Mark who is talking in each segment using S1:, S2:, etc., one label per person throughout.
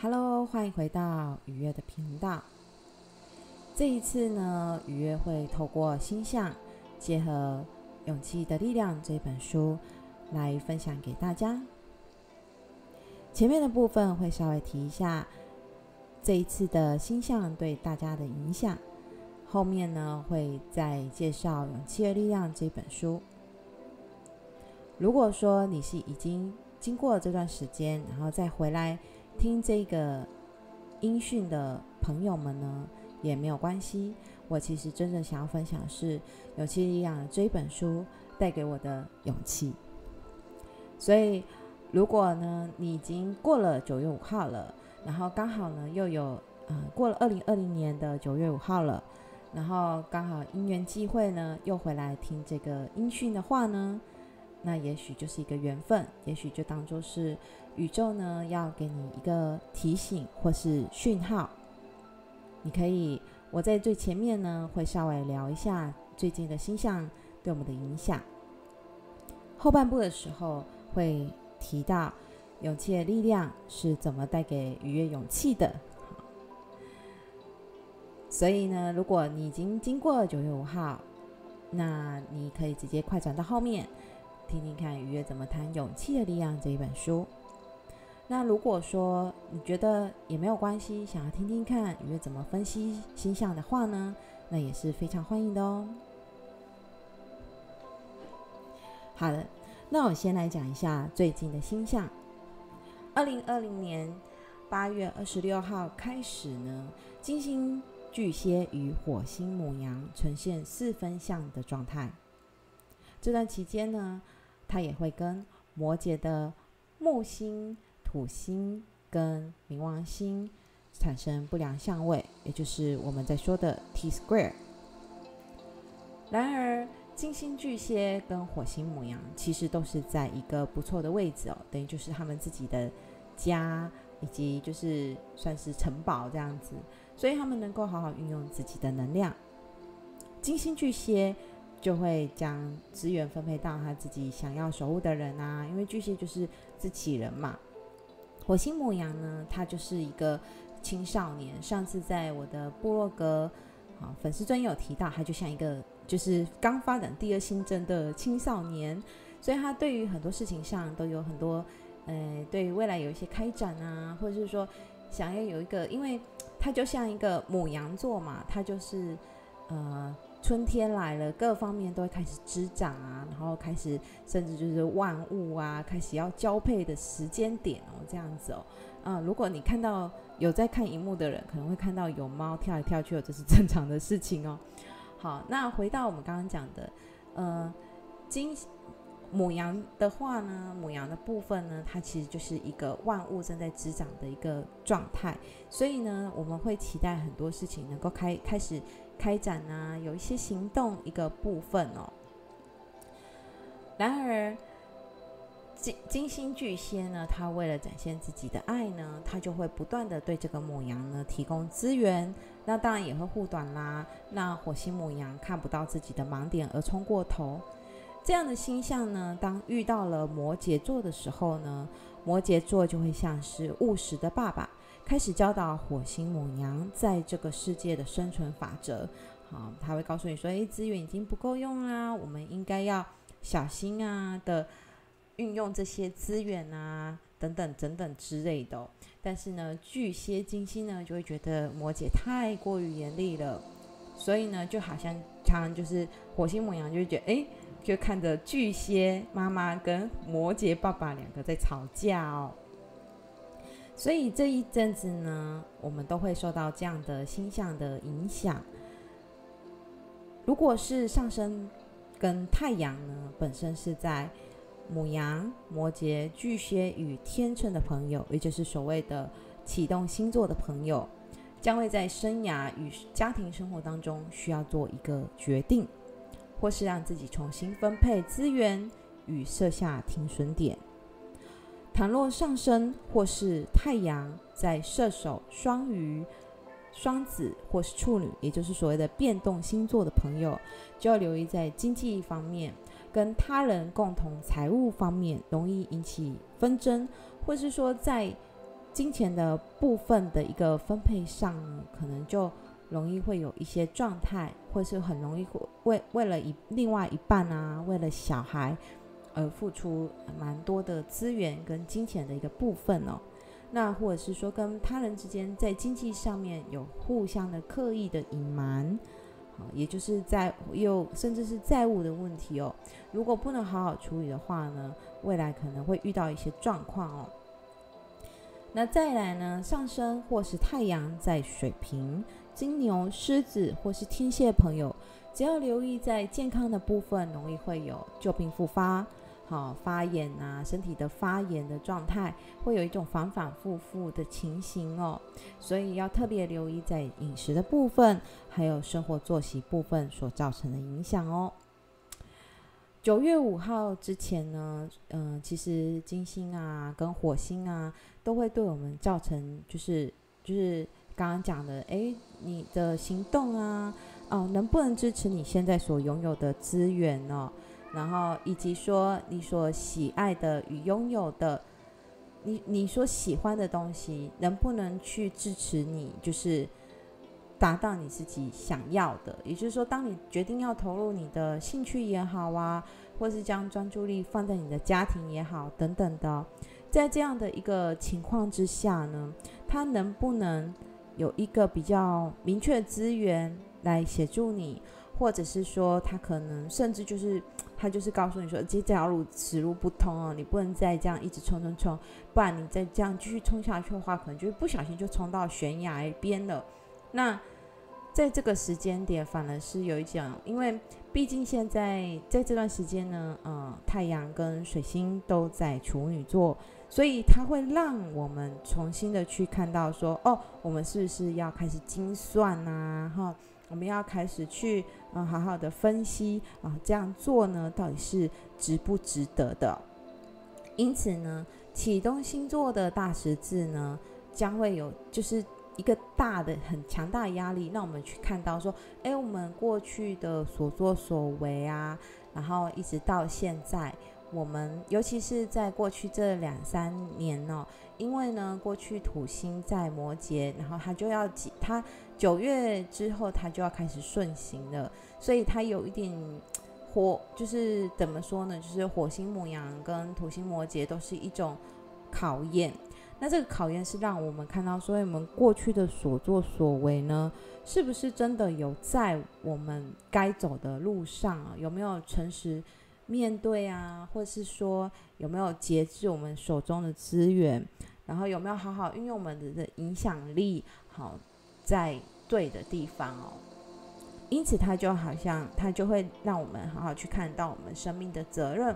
S1: Hello，欢迎回到愉悦的频道。这一次呢，愉悦会透过星象，结合《勇气的力量》这本书来分享给大家。前面的部分会稍微提一下这一次的星象对大家的影响，后面呢会再介绍《勇气的力量》这本书。如果说你是已经经过这段时间，然后再回来。听这个音讯的朋友们呢，也没有关系。我其实真正想要分享的是《勇气力量》这一本书带给我的勇气。所以，如果呢你已经过了九月五号了，然后刚好呢又有呃过了二零二零年的九月五号了，然后刚好因缘际会呢又回来听这个音讯的话呢，那也许就是一个缘分，也许就当作是。宇宙呢，要给你一个提醒或是讯号，你可以，我在最前面呢会稍微聊一下最近的星象对我们的影响。后半部的时候会提到勇气的力量是怎么带给愉悦勇气的。所以呢，如果你已经经过九月五号，那你可以直接快转到后面，听听看愉悦怎么谈《勇气的力量》这一本书。那如果说你觉得也没有关系，想要听听看愉悦怎么分析星象的话呢，那也是非常欢迎的哦。好的，那我先来讲一下最近的星象。二零二零年八月二十六号开始呢，金星巨蟹与火星母羊呈现四分相的状态。这段期间呢，它也会跟摩羯的木星。土星跟冥王星产生不良相位，也就是我们在说的 T square。然而，金星巨蟹跟火星母羊其实都是在一个不错的位置哦，等于就是他们自己的家，以及就是算是城堡这样子，所以他们能够好好运用自己的能量。金星巨蟹就会将资源分配到他自己想要守护的人啊，因为巨蟹就是自己人嘛。火星牡羊呢，他就是一个青少年。上次在我的部落格啊粉丝专有提到，他就像一个就是刚发展第二性征的青少年，所以他对于很多事情上都有很多，呃，对未来有一些开展啊，或者是说想要有一个，因为他就像一个母羊座嘛，他就是呃。春天来了，各方面都会开始滋长啊，然后开始甚至就是万物啊，开始要交配的时间点哦，这样子哦，啊，如果你看到有在看荧幕的人，可能会看到有猫跳来跳去，这是正常的事情哦。好，那回到我们刚刚讲的，呃，金母羊的话呢，母羊的部分呢，它其实就是一个万物正在滋长的一个状态，所以呢，我们会期待很多事情能够开开始。开展啊，有一些行动一个部分哦。然而，金金星巨蟹呢，他为了展现自己的爱呢，他就会不断的对这个母羊呢提供资源，那当然也会护短啦。那火星母羊看不到自己的盲点而冲过头，这样的星象呢，当遇到了摩羯座的时候呢，摩羯座就会像是务实的爸爸。开始教导火星母羊在这个世界的生存法则，好，他会告诉你说：“诶，资源已经不够用啦，我们应该要小心啊的运用这些资源啊，等等等等之类的。”但是呢，巨蟹金星呢就会觉得摩羯太过于严厉了，所以呢，就好像常常就是火星母羊就会觉得，诶，就看着巨蟹妈妈跟摩羯爸爸两个在吵架哦。所以这一阵子呢，我们都会受到这样的星象的影响。如果是上升跟太阳呢，本身是在母羊、摩羯、巨蟹与天秤的朋友，也就是所谓的启动星座的朋友，将会在生涯与家庭生活当中需要做一个决定，或是让自己重新分配资源与设下停损点。倘若上升或是太阳在射手、双鱼、双子或是处女，也就是所谓的变动星座的朋友，就要留意在经济方面跟他人共同财务方面容易引起纷争，或是说在金钱的部分的一个分配上，可能就容易会有一些状态，或是很容易会为为了一另外一半啊，为了小孩而付出蛮多的资源跟金钱的一个部分哦。那或者是说跟他人之间在经济上面有互相的刻意的隐瞒，好，也就是在有甚至是债务的问题哦。如果不能好好处理的话呢，未来可能会遇到一些状况哦。那再来呢，上升或是太阳在水瓶、金牛、狮子或是天蝎朋友，只要留意在健康的部分，容易会有旧病复发，好发炎啊，身体的发炎的状态，会有一种反反复复的情形哦，所以要特别留意在饮食的部分，还有生活作息部分所造成的影响哦。九月五号之前呢，嗯、其实金星啊跟火星啊都会对我们造成，就是就是刚刚讲的，诶，你的行动啊，哦，能不能支持你现在所拥有的资源呢？然后以及说你所喜爱的与拥有的，你你所喜欢的东西，能不能去支持你，就是。达到你自己想要的，也就是说，当你决定要投入你的兴趣也好啊，或是将专注力放在你的家庭也好，等等的，在这样的一个情况之下呢，他能不能有一个比较明确的资源来协助你，或者是说，他可能甚至就是他就是告诉你说，这这条路此路不通哦，你不能再这样一直冲冲冲，不然你再这样继续冲下去的话，可能就不小心就冲到悬崖边了。那在这个时间点，反而是有一种，因为毕竟现在在这段时间呢，呃，太阳跟水星都在处女座，所以它会让我们重新的去看到说，哦，我们是不是要开始精算啊？哈，我们要开始去嗯、好好的分析啊、这样做呢，到底是值不值得的？因此呢，启动星座的大十字呢，将会有就是。一个大的很强大的压力，让我们去看到说，哎，我们过去的所作所为啊，然后一直到现在，我们尤其是在过去这两三年呢、因为呢，过去土星在摩羯，然后它就要挤，它九月之后它就要开始顺行了，所以它有一点火，就是怎么说呢？就是火星牡羊跟土星摩羯都是一种考验。那这个考验是让我们看到，所以我们过去的所作所为呢，是不是真的有在我们该走的路上啊？有没有诚实面对啊？或者是说有没有节制我们手中的资源？然后有没有好好运用我们的影响力？好，在对的地方哦。因此，它就好像它就会让我们好好去看到我们生命的责任。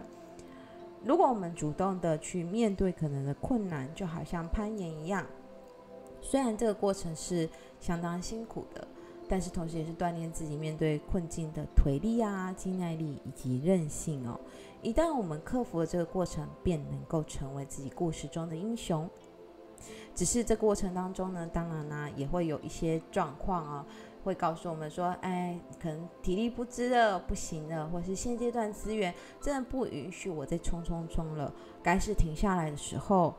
S1: 如果我们主动的去面对可能的困难，就好像攀岩一样，虽然这个过程是相当辛苦的，但是同时也是锻炼自己面对困境的腿力啊、肌耐力以及韧性哦。一旦我们克服了这个过程，便能够成为自己故事中的英雄。只是这过程当中呢，当然呢、也会有一些状况啊。会告诉我们说，哎，可能体力不支了，不行了，或是现阶段资源真的不允许我再冲冲冲了，该是停下来的时候。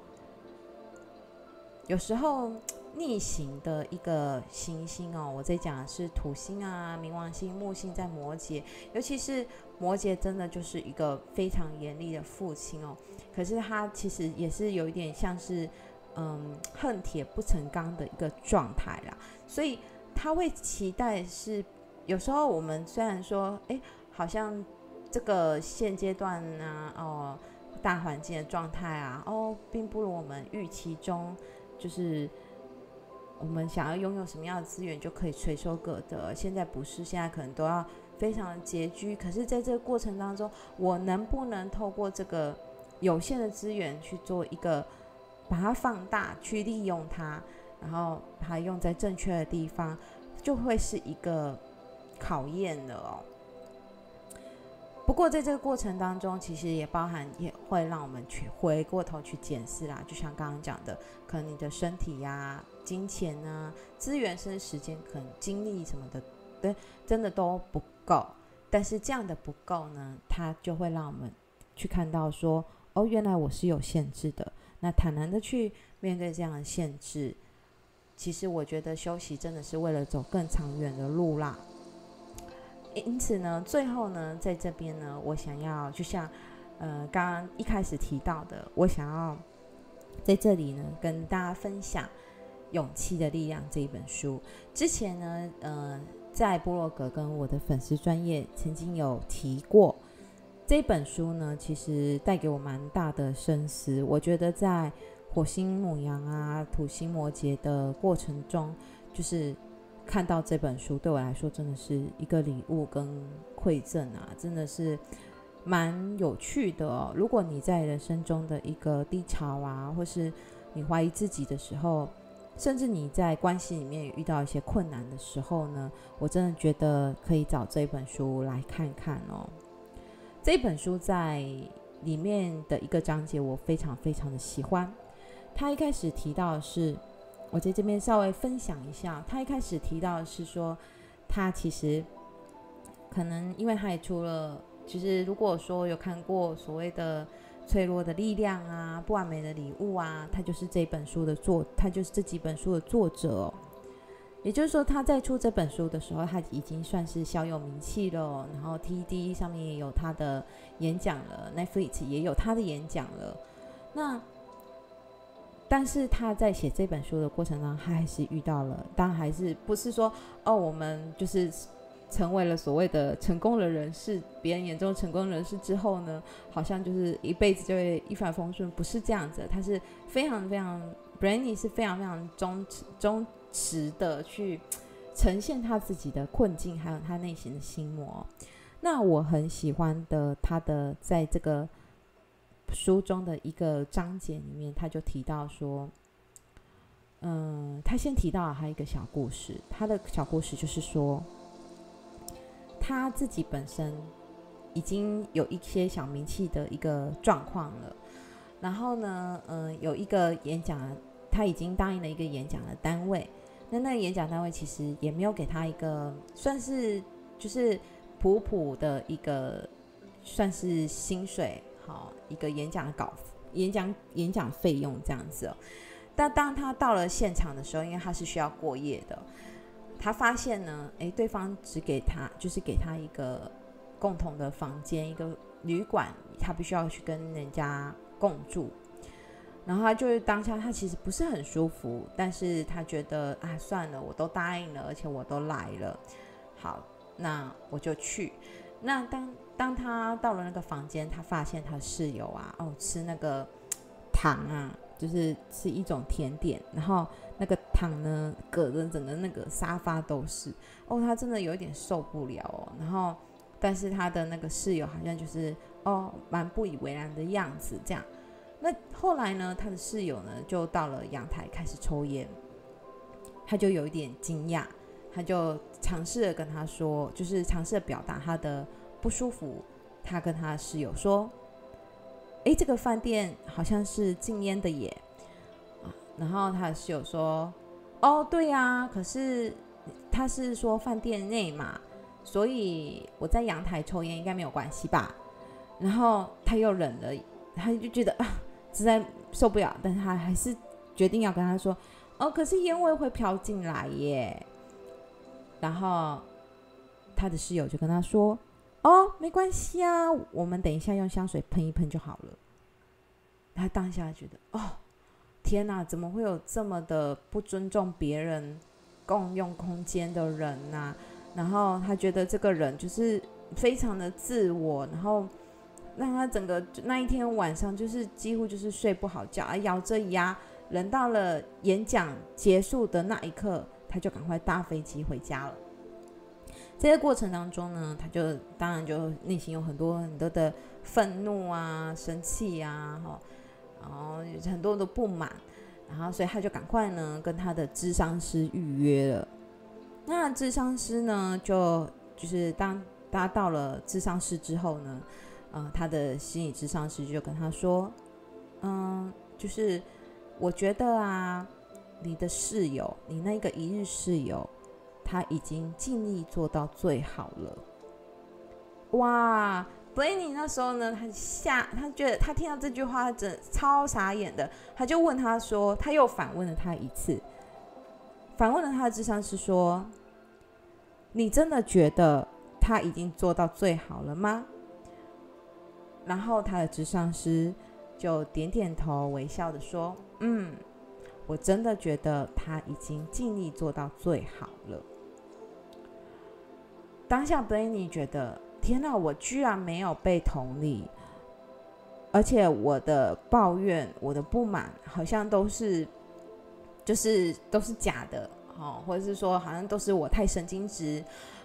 S1: 有时候逆行的一个行星哦，我在讲的是土星啊、冥王星、木星在摩羯，尤其是摩羯，真的就是一个非常严厉的父亲哦。可是他其实也是有一点像是，嗯，恨铁不成钢的一个状态啦，所以。他会期待是，有时候我们虽然说，哎，好像这个现阶段呢、哦，大环境的状态啊，哦，并不如我们预期中，就是我们想要拥有什么样的资源就可以垂手可得。现在不是，现在可能都要非常的拮据。可是，在这个过程当中，我能不能透过这个有限的资源去做一个，把它放大，去利用它？然后把它用在正确的地方，就会是一个考验了哦。不过在这个过程当中，其实也包含也会让我们去回过头去检视啦。就像刚刚讲的，可能你的身体呀、金钱啊、资源、甚至时间、可能精力什么的，对，真的都不够。但是这样的不够呢，它就会让我们去看到说，哦，原来我是有限制的。那坦然的去面对这样的限制。其实我觉得休息真的是为了走更长远的路啦。因此呢，最后呢，在这边呢，我想要就像呃刚刚一开始提到的，我想要在这里呢跟大家分享《勇气的力量》这一本书。之前呢，呃，在波洛格跟我的粉丝专业曾经有提过这本书呢，其实带给我蛮大的深思。我觉得在火星牡羊啊，土星摩羯的过程中，就是看到这本书，对我来说真的是一个礼物跟馈赠啊，真的是蛮有趣的哦。如果你在人生中的一个低潮啊，或是你怀疑自己的时候，甚至你在关系里面遇到一些困难的时候呢，我真的觉得可以找这本书来看看哦。这本书在里面的一个章节，我非常非常的喜欢。他一开始提到的是，我在这边稍微分享一下。他一开始提到的是说，他其实可能因为他也出了，其实如果说有看过所谓的《脆弱的力量》啊，《不完美的礼物》啊，他就是这本书的作，他就是这几本书的作者。也就是说，他在出这本书的时候，他已经算是小有名气了。然后 TED 上面也有他的演讲了，Netflix 也有他的演讲了。那但是他在写这本书的过程当中，他还是遇到了，当然还是不是说哦，我们就是成为了所谓的成功的人士，别人眼中成功人士之后呢，好像就是一辈子就会一帆风顺，不是这样子。他是非常非常，Brandy 是非常非常忠忠实的去呈现他自己的困境，还有他内心的心魔。那我很喜欢的他的在这个。书中的一个章节里面，他就提到说，嗯，他先提到了还有一个小故事。他的小故事就是说，他自己本身已经有一些小名气的一个状况了。然后呢，嗯，有一个演讲，他已经答应了一个演讲的单位。那那个演讲单位其实也没有给他一个算是就是普普的一个算是薪水。好，一个演讲稿，演讲演讲费用这样子哦。但当他到了现场的时候，因为他是需要过夜的，他发现呢，诶，对方只给他就是给他一个共同的房间，一个旅馆，他必须要去跟人家共住。然后他就是当下他其实不是很舒服，但是他觉得啊，算了，我都答应了，而且我都来了，好，那我就去。那当当他到了那个房间，他发现他室友啊，哦，吃那个糖啊，就是吃一种甜点，然后那个糖呢，隔着整个那个沙发都是，哦，他真的有点受不了哦。然后，但是他的那个室友好像就是哦，蛮不以为然的样子，这样。那后来呢，他的室友呢就到了阳台开始抽烟，他就有一点惊讶。他就尝试着跟他说，就是尝试表达他的不舒服。他跟他室友说：“诶，这个饭店好像是禁烟的耶。”，然后他的室友说：“哦，对呀，可是他是说饭店内嘛，所以我在阳台抽烟应该没有关系吧？”然后他又忍了，他就觉得啊，实在受不了，但是他还是决定要跟他说：“哦，可是烟味会飘进来耶。”然后他的室友就跟他说：“哦，没关系啊，我们等一下用香水喷一喷就好了。”他当下觉得：“哦，天哪，怎么会有这么的不尊重别人共用空间的人呢？”然后他觉得这个人就是非常的自我，然后让他整个那一天晚上就是几乎就是睡不好觉，咬着牙，人到了演讲结束的那一刻。他就赶快搭飞机回家了。这个过程当中呢，他就当然就内心有很多很多的愤怒啊、生气啊，哈，然后很多的不满，然后所以他就赶快呢跟他的智商师预约了。那智商师呢，就就是当他到了智商师之后呢，呃，他的心理智商师就跟他说，嗯，就是我觉得啊。你的室友，你那个一日室友，他已经尽力做到最好了。哇，Blaney 那时候呢，他吓，他觉得他听到这句话，真超傻眼的。他就问他说，他又反问了他一次，反问了他的智商师说：“你真的觉得他已经做到最好了吗？”然后他的咨商师就点点头，微笑的说：“嗯，我真的觉得他已经尽力做到最好了。”当下 Blaney 觉得。天哪！我居然没有被同理，而且我的抱怨、我的不满，好像都是，就是都是假的哦，或者是说，好像都是我太神经质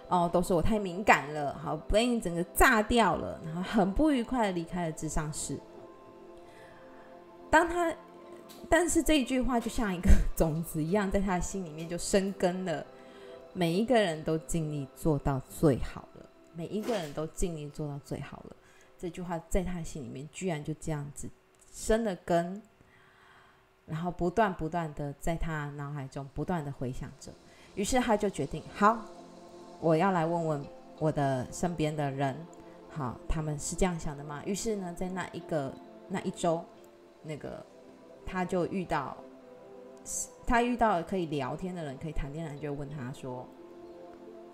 S1: 哦，都是我太敏感了。好，Blaney 整个炸掉了，然后很不愉快的离开了智商室。当他，但是这一句话就像一个种子一样，在他的心里面就生根了。每一个人都尽力做到最好了。每一个人都尽力做到最好了，这句话在他心里面居然就这样子生了根，然后不断不断的在他脑海中不断的回响着。于是他就决定，好，我要来问问我的身边的人，好，他们是这样想的吗？于是呢，在那一个那一周，那个他就遇到，他遇到可以聊天的人，可以谈天的人，就问他说。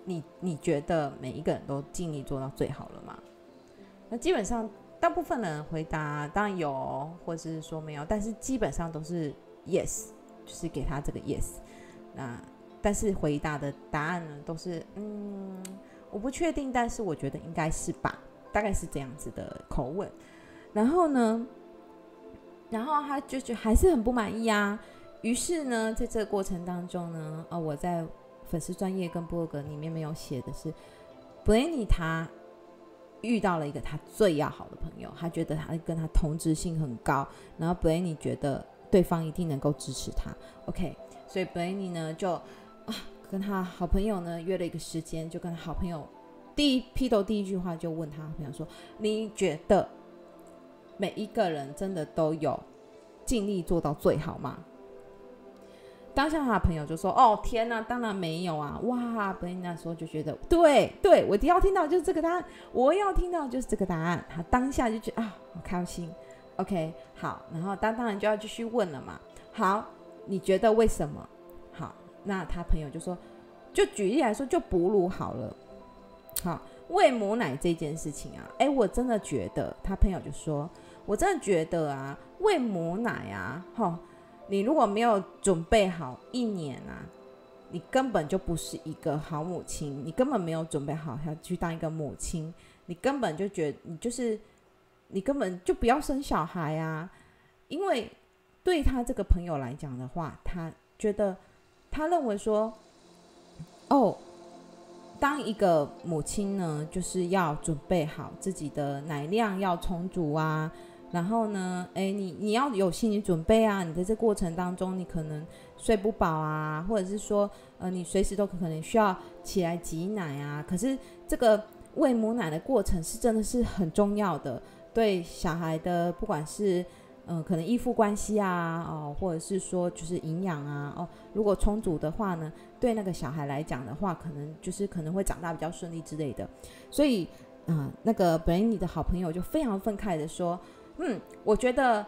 S1: 你你觉得每一个人都尽力做到最好了吗？那基本上大部分人回答当然有，或者是说没有，但是基本上都是 yes，就是给他这个 yes。那但是回答的答案呢，都是嗯，我不确定，但是我觉得应该是吧，大概是这样子的口吻。然后呢，然后他就觉得还是很不满意啊。于是呢，在这个过程当中呢，哦，我在。粉丝专业跟部落格里面没有写的是，Blaney 他遇到了一个他最要好的朋友，他觉得他跟他同质性很高，然后 Blaney 觉得对方一定能够支持他。OK，所以 Blaney 呢就啊跟他好朋友呢约了一个时间，就跟他好朋友第一劈头第一句话就问他朋友说：“你觉得每一个人真的都有尽力做到最好吗？”当下他的朋友就说：“哦，天哪，当然没有啊！哇，布雷尼那时候就觉得，对对，我要听到就是这个答案，我要听到就是这个答案。他当下就觉得啊，好开心。OK，好，然后当当然就要继续问了嘛。好，你觉得为什么？那他朋友就说，就举例来说，就哺乳好了。好，喂母奶这件事情啊，哎，我真的觉得，他朋友就说，我真的觉得啊，喂母奶啊，哈。”你如果没有准备好一年啊，你根本就不是一个好母亲，你根本没有准备好要去当一个母亲，你根本就觉得你就是，你根本就不要生小孩啊，因为对他这个朋友来讲的话，他觉得他认为说，哦，当一个母亲呢，就是要准备好自己的奶量要充足啊。然后呢，诶，你你要有心理准备啊！你在这过程当中，你可能睡不饱啊，或者是说，呃，你随时都可能需要起来挤奶啊。可是这个喂母奶的过程是真的是很重要的，对小孩的不管是嗯、可能依附关系啊，哦，或者是说就是营养啊，哦，如果充足的话呢，对那个小孩来讲的话，可能就是可能会长大比较顺利之类的。所以，嗯、那个本来你的好朋友就非常愤慨的说。嗯，我觉得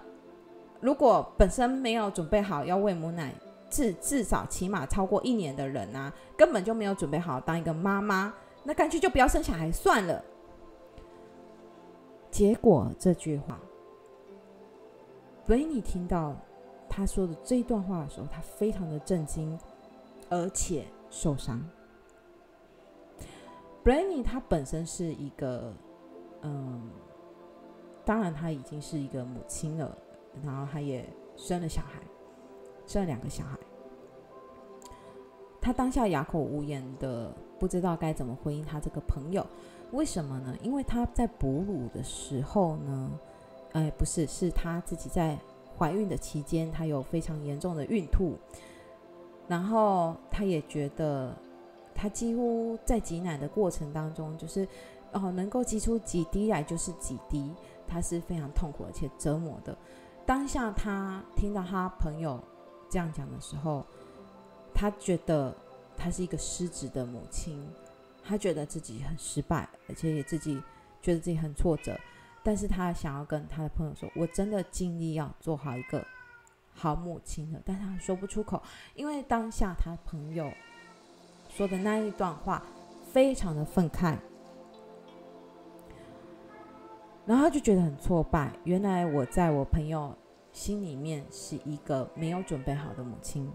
S1: 如果本身没有准备好要喂母奶，至至少起码超过一年的人啊，根本就没有准备好当一个妈妈，那干脆就不要生小孩算了。结果这句话，所以你听到他说的这一段话的时候，他非常的震惊，而且受伤。Blaney 他本身是一个，嗯。当然，他已经是一个母亲了，然后他也生了小孩，生了两个小孩。他当下哑口无言的，不知道该怎么回应他这个朋友。为什么呢？因为他在哺乳的时候呢，哎，不是，是她自己在怀孕的期间，她有非常严重的孕吐，然后她也觉得，她几乎在挤奶的过程当中，就是哦，能够挤出几滴来就是几滴。他是非常痛苦而且折磨的。当下他听到他朋友这样讲的时候，他觉得他是一个失职的母亲，他觉得自己很失败，而且也自己觉得自己很挫折，但是他想要跟他的朋友说：“我真的尽力要做好一个好母亲了。”但他说不出口，因为当下他朋友说的那一段话非常的愤慨，然后他就觉得很挫败。原来我在我朋友心里面是一个没有准备好的母亲，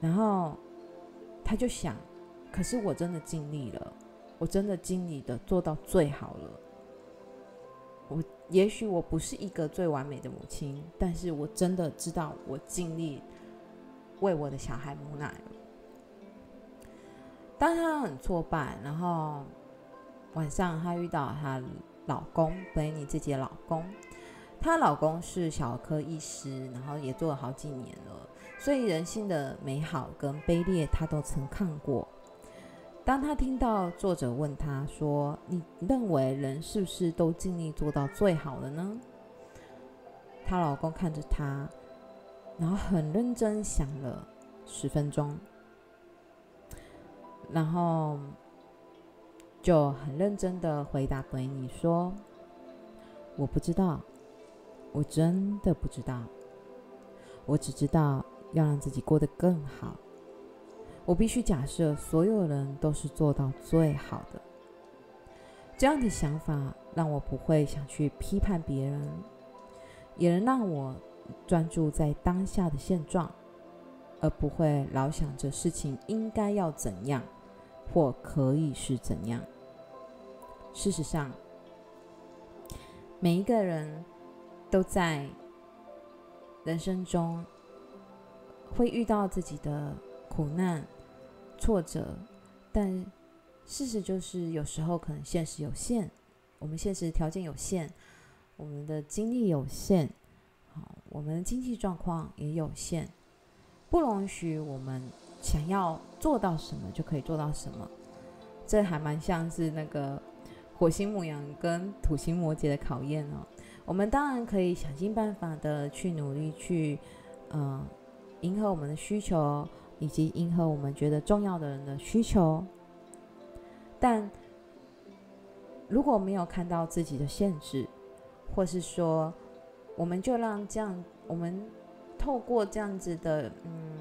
S1: 然后他就想。可是我真的尽力了，我真的尽力的做到最好了。我也许我不是一个最完美的母亲，但是我真的知道我尽力为我的小孩母奶。当她很挫败，然后晚上她遇到她老公，贝尼自己的老公，她老公是小儿科医师，然后也做了好几年了，所以人性的美好跟卑劣，她都曾看过。当他听到作者问他说：“你认为人是不是都尽力做到最好了呢？”她老公看着她，然后很认真想了十分钟，然后就很认真的回答贝尼说：“我不知道，我真的不知道，我只知道要让自己过得更好。”我必须假设所有人都是做到最好的，这样的想法让我不会想去批判别人，也能让我专注在当下的现状，而不会老想着事情应该要怎样或可以是怎样。事实上，每一个人都在人生中会遇到自己的苦难。挫折，但事实就是，有时候可能现实有限，我们现实条件有限，我们的精力有限，好，我们的经济状况也有限，不容许我们想要做到什么就可以做到什么。这还蛮像是那个火星牧羊跟土星摩羯的考验哦。我们当然可以想尽办法的去努力去，嗯、迎合我们的需求。以及迎合我们觉得重要的人的需求，但如果没有看到自己的限制，或是说，我们就让这样，我们透过这样子的，嗯，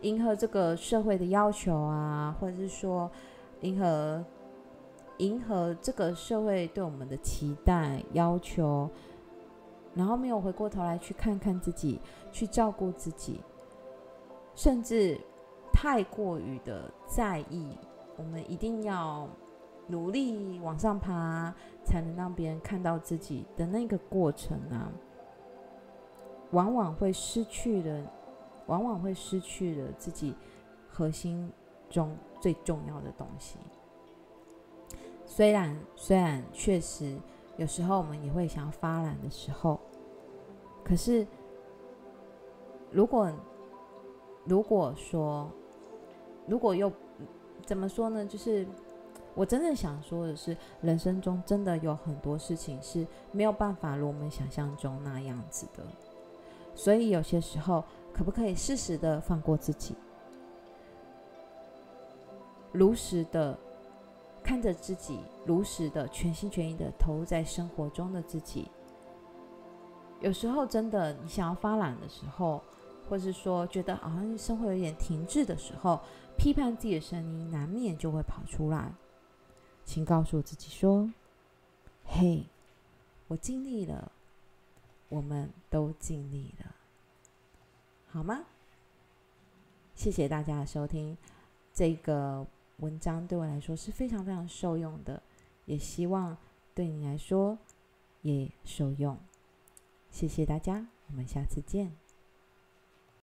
S1: 迎合这个社会的要求啊，或者是说，迎合迎合这个社会对我们的期待要求，然后没有回过头来去看看自己，去照顾自己。甚至太过于的在意，我们一定要努力往上爬，才能让别人看到自己的那个过程啊，往往会失去了，往往会失去了自己核心中最重要的东西。虽然虽然确实有时候我们也会想要发懒的时候，可是如果如果说，如果又怎么说呢？就是我真正想说的是，人生中真的有很多事情是没有办法如我们想象中那样子的。所以有些时候，可不可以适时的放过自己，如实的看着自己，如实的全心全意的投入在生活中的自己。有时候真的，你想要发懒的时候。或是说，觉得好像生活有点停滞的时候，批判自己的声音难免就会跑出来。请告诉自己说：“嘿，我尽力了，我们都尽力了，好吗？”谢谢大家的收听，这个文章对我来说是非常非常受用的，也希望对你来说也受用。谢谢大家，我们下次见。